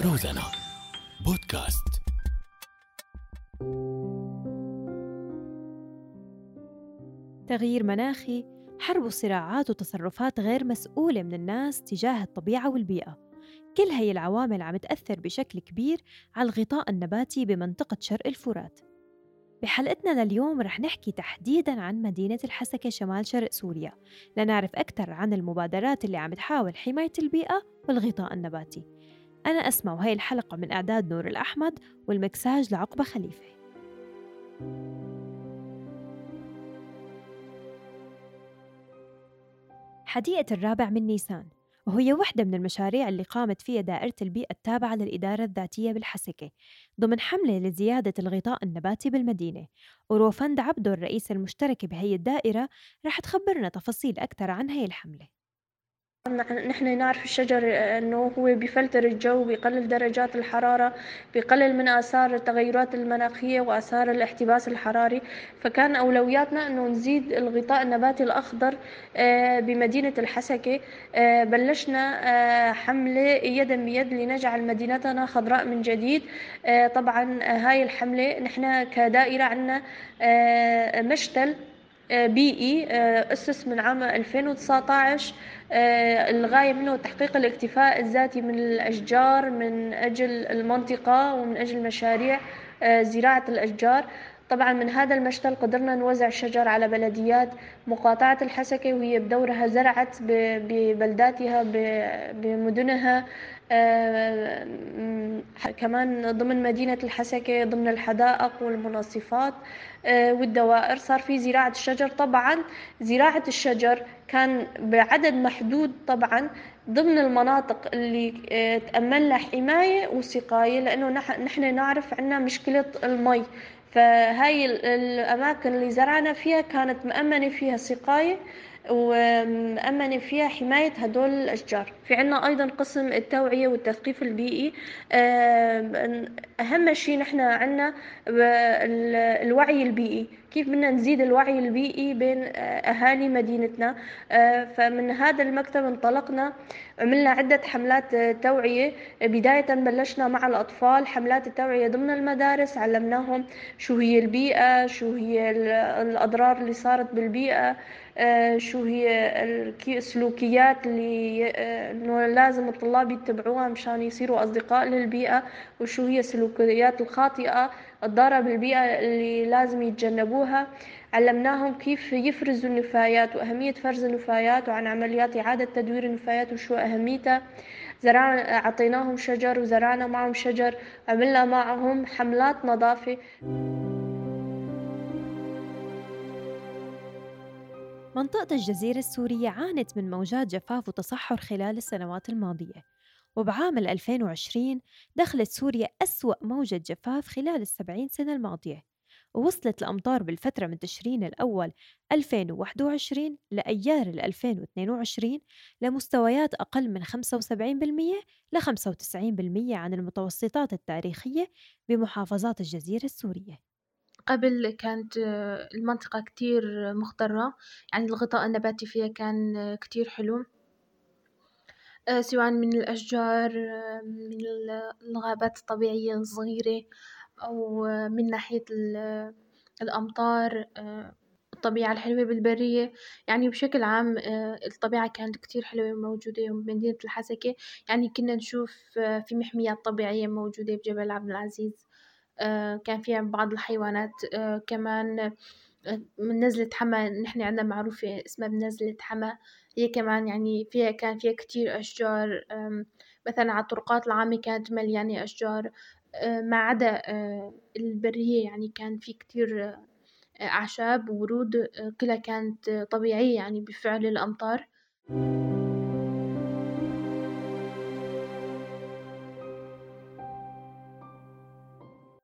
روزانا. بودكاست. تغيير مناخي حرب وصراعات وتصرفات غير مسؤولة من الناس تجاه الطبيعة والبيئة. كل هي العوامل عم تأثر بشكل كبير على الغطاء النباتي بمنطقة شرق الفرات. بحلقتنا لليوم رح نحكي تحديداً عن مدينة الحسكة شمال شرق سوريا. لنعرف أكثر عن المبادرات اللي عم تحاول حماية البيئة والغطاء النباتي. أنا أسمع وهي الحلقة من إعداد نور الأحمد والمكساج لعقبة خليفة. حديقة الرابع من نيسان وهي واحدة من المشاريع اللي قامت فيها دائرة البيئة التابعة للإدارة الذاتية بالحسكة ضمن حملة لزيادة الغطاء النباتي بالمدينة. وروفند عبدو الرئيس المشتركة بهي الدائرة رح تخبرنا تفاصيل أكثر عن هي الحملة. نحن نعرف الشجر إنه هو بيفلتر الجو بيقلل درجات الحرارة بيقلل من آثار التغيرات المناخية وآثار الاحتباس الحراري. فكان أولوياتنا إنه نزيد الغطاء النباتي الأخضر آه، بمدينة الحسكة. آه، بلشنا آه، حملة يدا بيد لنجعل مدينتنا خضراء من جديد. طبعا هاي الحملة نحن كدائرة عندنا مشتل بيئي أسس من عام 2019 آه، الغاية منه تحقيق الاكتفاء الذاتي من الأشجار من أجل المنطقة ومن أجل مشاريع آه، زراعة الأشجار. طبعا من هذا المشتل قدرنا نوزع شجر على بلديات مقاطعة الحسكة وهي بدورها زرعت ببلداتها بمدنها آه، كمان ضمن مدينة الحسكة ضمن الحدائق والمنصفات آه، والدوائر. صار في زراعة الشجر. طبعا زراعة الشجر كان بعدد محدود طبعا ضمن المناطق اللي آه، تأمن لها حماية وسقاية لأنه نحن نعرف عنا مشكلة المي. فهاي الأماكن اللي زرعنا فيها كانت مأمنة فيها سقاية. ومأمنة فيها حماية هدول الأشجار. في عنا أيضا قسم التوعية والتثقيف البيئي. أهم شيء نحن عنا الوعي البيئي. كيف بدنا نزيد الوعي البيئي بين أهالي مدينتنا؟ فمن هذا المكتب انطلقنا عملنا عدة حملات توعية. بداية بلشنا مع الأطفال حملات التوعية ضمن المدارس علمناهم شو هي البيئة شو هي الأضرار اللي صارت بالبيئة شو هي السلوكيات اللي إنه لازم الطلاب يتبعوها مشان يصيروا أصدقاء للبيئة وشو هي السلوكيات الخاطئة. الضارة بالبيئة اللي لازم يتجنبوها. علمناهم كيف يفرزوا النفايات وأهمية فرز النفايات وعن عمليات إعادة تدوير النفايات وشو أهميتها. زرعنا أعطيناهم شجر وزرعنا معهم شجر عملنا معهم حملات نظافة. منطقة الجزيرة السورية عانت من موجات جفاف وتصحر خلال السنوات الماضية. وبعام 2020 دخلت سوريا أسوأ موجة جفاف خلال السبعين سنة الماضية ووصلت الأمطار بالفترة من تشرين الأول 2021 لأيار 2022 لمستويات أقل من 75% ل 95% عن المتوسطات التاريخية بمحافظات الجزيرة السورية. قبل كانت المنطقة كتير مخضرة يعني الغطاء النباتي فيها كان كتير حلو. سواء من الأشجار من الغابات الطبيعية الصغيرة أو من ناحية الأمطار آه، الطبيعة الحلوة بالبرية. يعني بشكل عام آه، الطبيعة كانت كتير حلوة موجودة بمدينة الحسكة. يعني كنا نشوف في محميات طبيعية موجودة بجبل عبد العزيز. كان فيها بعض الحيوانات. كمان من نزلة حما نحن عندنا معروفة اسمها بنزلة حما. هي كمان يعني فيها كان فيها كتير أشجار مثلا على الطرقات العامة كانت مليانة أشجار. ما عدا البرية يعني كان في كتير أعشاب وورود كلها كانت طبيعية يعني بفعل الأمطار.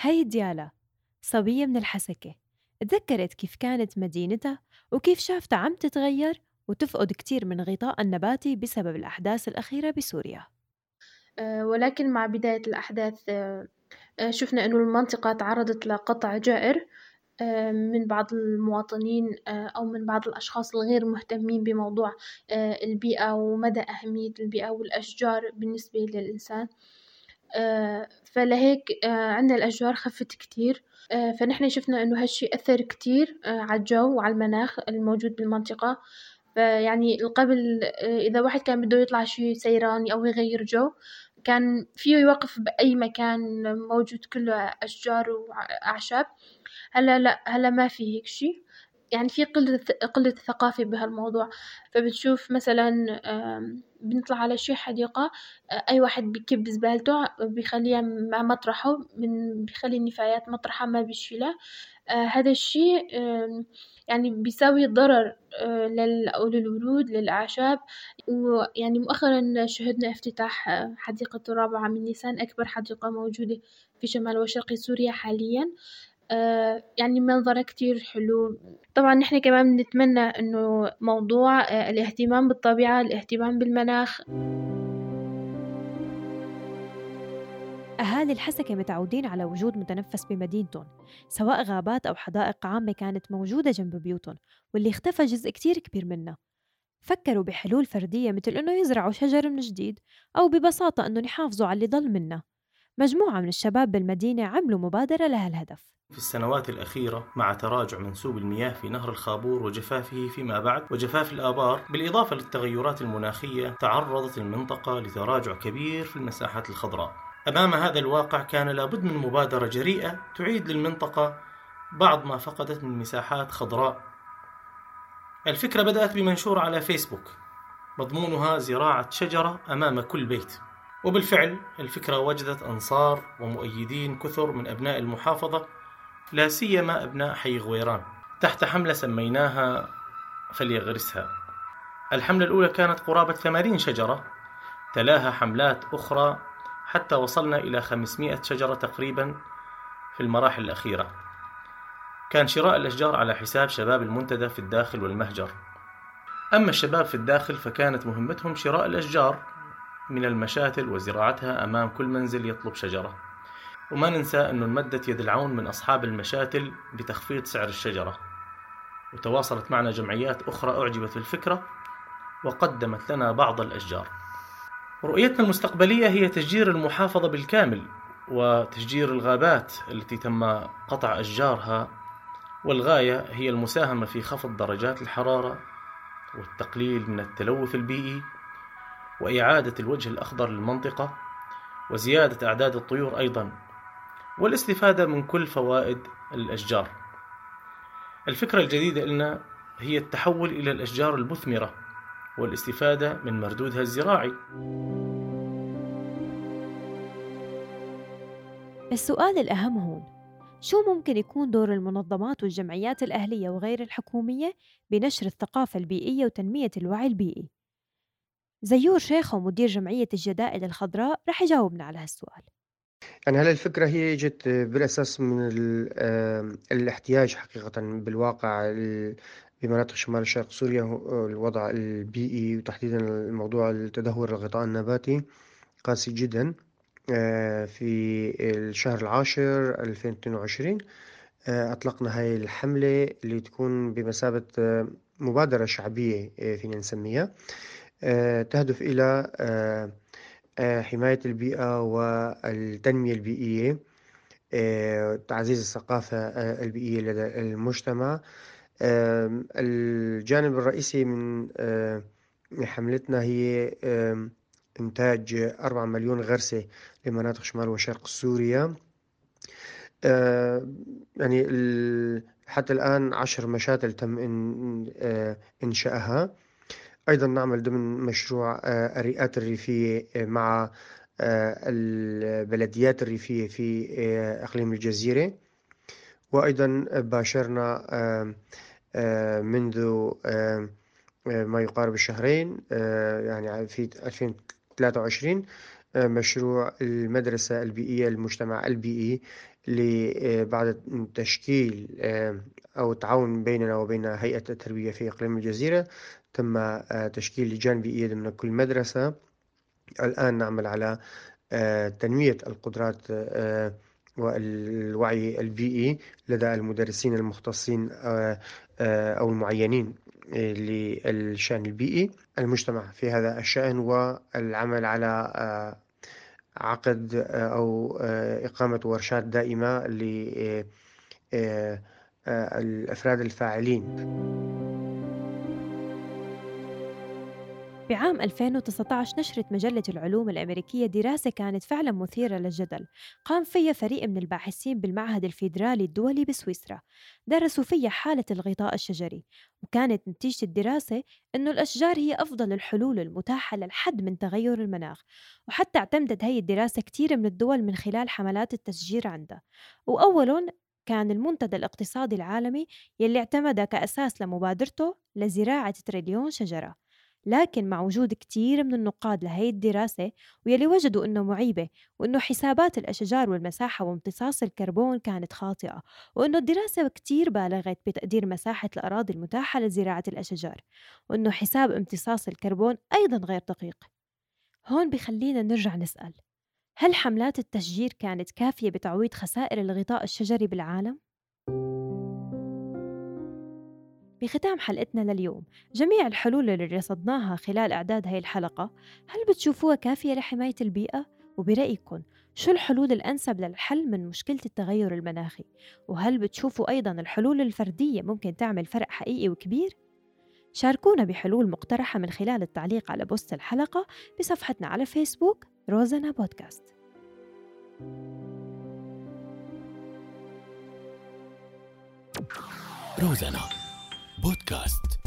هاي ديالا صبية من الحسكة. تذكرت كيف كانت مدينتها وكيف شافتها عم تتغير وتفقد كتير من غطاء النباتي بسبب الأحداث الأخيرة بسوريا. آه، ولكن مع بداية الأحداث آه، آه، شفنا أنه المنطقة تعرضت لقطع جائر من بعض المواطنين أو من بعض الأشخاص الغير مهتمين بموضوع البيئة ومدى أهمية البيئة والأشجار بالنسبة للإنسان، فلهيك عنا الأشجار خفت كتير، فنحنا شفنا إنه هالشي أثر كتير عالجو وعلى المناخ الموجود بالمنطقة، فيعني قبل إذا واحد كان بده يطلع شي سيران أو يغير جو كان فيه يوقف بأي مكان موجود كله أشجار وأعشاب، هلا لأ هلا ما في هيك شي، يعني في قلة قلة ثقافة بهالموضوع، فبتشوف مثلا بنطلع على شي حديقة أي واحد بيكب زبالته بيخليها مع مطرحه من بيخلي النفايات مطرحها ما بيشيلها، هذا الشي يعني بيساوي ضرر للورود للأعشاب، ويعني مؤخرا شهدنا افتتاح حديقة الرابعة من نيسان أكبر حديقة موجودة في شمال وشرق سوريا حاليا. يعني منظره كتير حلو، طبعا نحنا كمان بنتمنى إنه موضوع الاهتمام بالطبيعة الاهتمام بالمناخ. أهالي الحسكة متعودين على وجود متنفس بمدينتهم سواء غابات أو حدائق عامة كانت موجودة جنب بيوتهم واللي اختفى جزء كتير كبير منها. فكروا بحلول فردية مثل إنه يزرعوا شجر من جديد أو ببساطة إنه يحافظوا على اللي ضل منه مجموعة من الشباب بالمدينة عملوا مبادرة لهالهدف في السنوات الأخيرة مع تراجع منسوب المياه في نهر الخابور وجفافه فيما بعد وجفاف الآبار بالإضافة للتغيرات المناخية تعرضت المنطقة لتراجع كبير في المساحات الخضراء. أمام هذا الواقع كان لابد من مبادرة جريئة تعيد للمنطقة بعض ما فقدت من مساحات خضراء. الفكرة بدأت بمنشور على فيسبوك. مضمونها زراعة شجرة أمام كل بيت. وبالفعل الفكرة وجدت أنصار ومؤيدين كثر من أبناء المحافظة لا سيما أبناء حي غويران. تحت حملة سميناها فليغرسها. الحملة الأولى كانت قرابة 80 شجرة تلاها حملات أخرى حتى وصلنا إلى 500 شجرة تقريبا في المراحل الأخيرة. كان شراء الأشجار على حساب شباب المنتدى في الداخل والمهجر. أما الشباب في الداخل فكانت مهمتهم شراء الأشجار. من المشاتل وزراعتها أمام كل منزل يطلب شجرة. وما ننسى أنه مدت يد العون من أصحاب المشاتل بتخفيض سعر الشجرة. وتواصلت معنا جمعيات أخرى أعجبت بالفكرة وقدمت لنا بعض الأشجار. رؤيتنا المستقبلية هي تشجير المحافظة بالكامل وتشجير الغابات التي تم قطع أشجارها والغاية هي المساهمة في خفض درجات الحرارة والتقليل من التلوث البيئي وإعادة الوجه الأخضر للمنطقة وزيادة أعداد الطيور أيضا والاستفادة من كل فوائد الأشجار الفكرة الجديدة لنا هي التحول إلى الأشجار المثمرة والاستفادة من مردودها الزراعي السؤال الأهم هون شو ممكن يكون دور المنظمات والجمعيات الأهلية وغير الحكومية بنشر الثقافة البيئية وتنمية الوعي البيئي؟ زيور شيخ ومدير جمعية الجدائل الخضراء رح يجاوبنا على هالسؤال. يعني هلا الفكرة هي جت بالأساس من الاحتياج حقيقة بالواقع بمناطق شمال شرق سوريا؟ الوضع البيئي وتحديدا الموضوع التدهور الغطاء النباتي قاسي جدا آه، في الشهر العاشر 2022 آه، أطلقنا هاي الحملة اللي تكون بمثابة آه، مبادرة شعبية فينا نسميها. تهدف إلى حماية البيئة والتنمية البيئية تعزيز الثقافة البيئية لدى المجتمع. الجانب الرئيسي من حملتنا هي إنتاج أربعة مليون غرسة لمناطق شمال وشرق سوريا. يعني حتى الآن عشر مشاتل تم إنشائها. أيضا نعمل ضمن مشروع الرئات الريفية مع البلديات الريفية في إقليم الجزيرة. وأيضا باشرنا آه، منذ آه، آه، ما يقارب الشهرين يعني في 2023 مشروع المدرسة البيئية المجتمع البيئي اللي بعد تشكيل أو التعاون بيننا وبين هيئة التربية في إقليم الجزيرة. تم تشكيل لجان بيئية ضمن كل مدرسة. الآن نعمل على تنمية القدرات والوعي البيئي لدى المدرسين المختصين أو المعينين للشأن البيئي. المجتمع في هذا الشأن والعمل على عقد أو إقامة ورشات دائمة للأفراد الفاعلين. بعام 2019 نشرت مجلة العلوم الأمريكية دراسة كانت فعلا مثيرة للجدل. قام فيها فريق من الباحثين بالمعهد الفيدرالي الدولي بسويسرا. درسوا فيها حالة الغطاء الشجري وكانت نتيجة الدراسة أنه الأشجار هي أفضل الحلول المتاحة للحد من تغير المناخ وحتى اعتمدت هي الدراسة كثير من الدول من خلال حملات التشجير عندها. وأولهم كان المنتدى الاقتصادي العالمي يلي اعتمدها كأساس لمبادرته لزراعة تريليون شجرة. لكن مع وجود كتير من النقاد لهي الدراسة ويلي وجدوا إنه معيبة وإنه حسابات الأشجار والمساحة وامتصاص الكربون كانت خاطئة وإنه الدراسة كتير بالغت بتقدير مساحة الأراضي المتاحة لزراعة الأشجار وإنه حساب امتصاص الكربون أيضا غير دقيق هون بخلينا نرجع نسأل هل حملات التشجير كانت كافية بتعويض خسائر الغطاء الشجري بالعالم؟ بختام حلقتنا لليوم جميع الحلول اللي رصدناها خلال إعداد هاي الحلقة هل بتشوفوها كافية لحماية البيئة؟ وبرأيكم شو الحلول الأنسب للحل من مشكلة التغير المناخي؟ وهل بتشوفوا أيضا الحلول الفردية ممكن تعمل فرق حقيقي وكبير؟ شاركونا بحلول مقترحة من خلال التعليق على بوست الحلقة بصفحتنا على فيسبوك روزانا بودكاست روزانا بودكاست.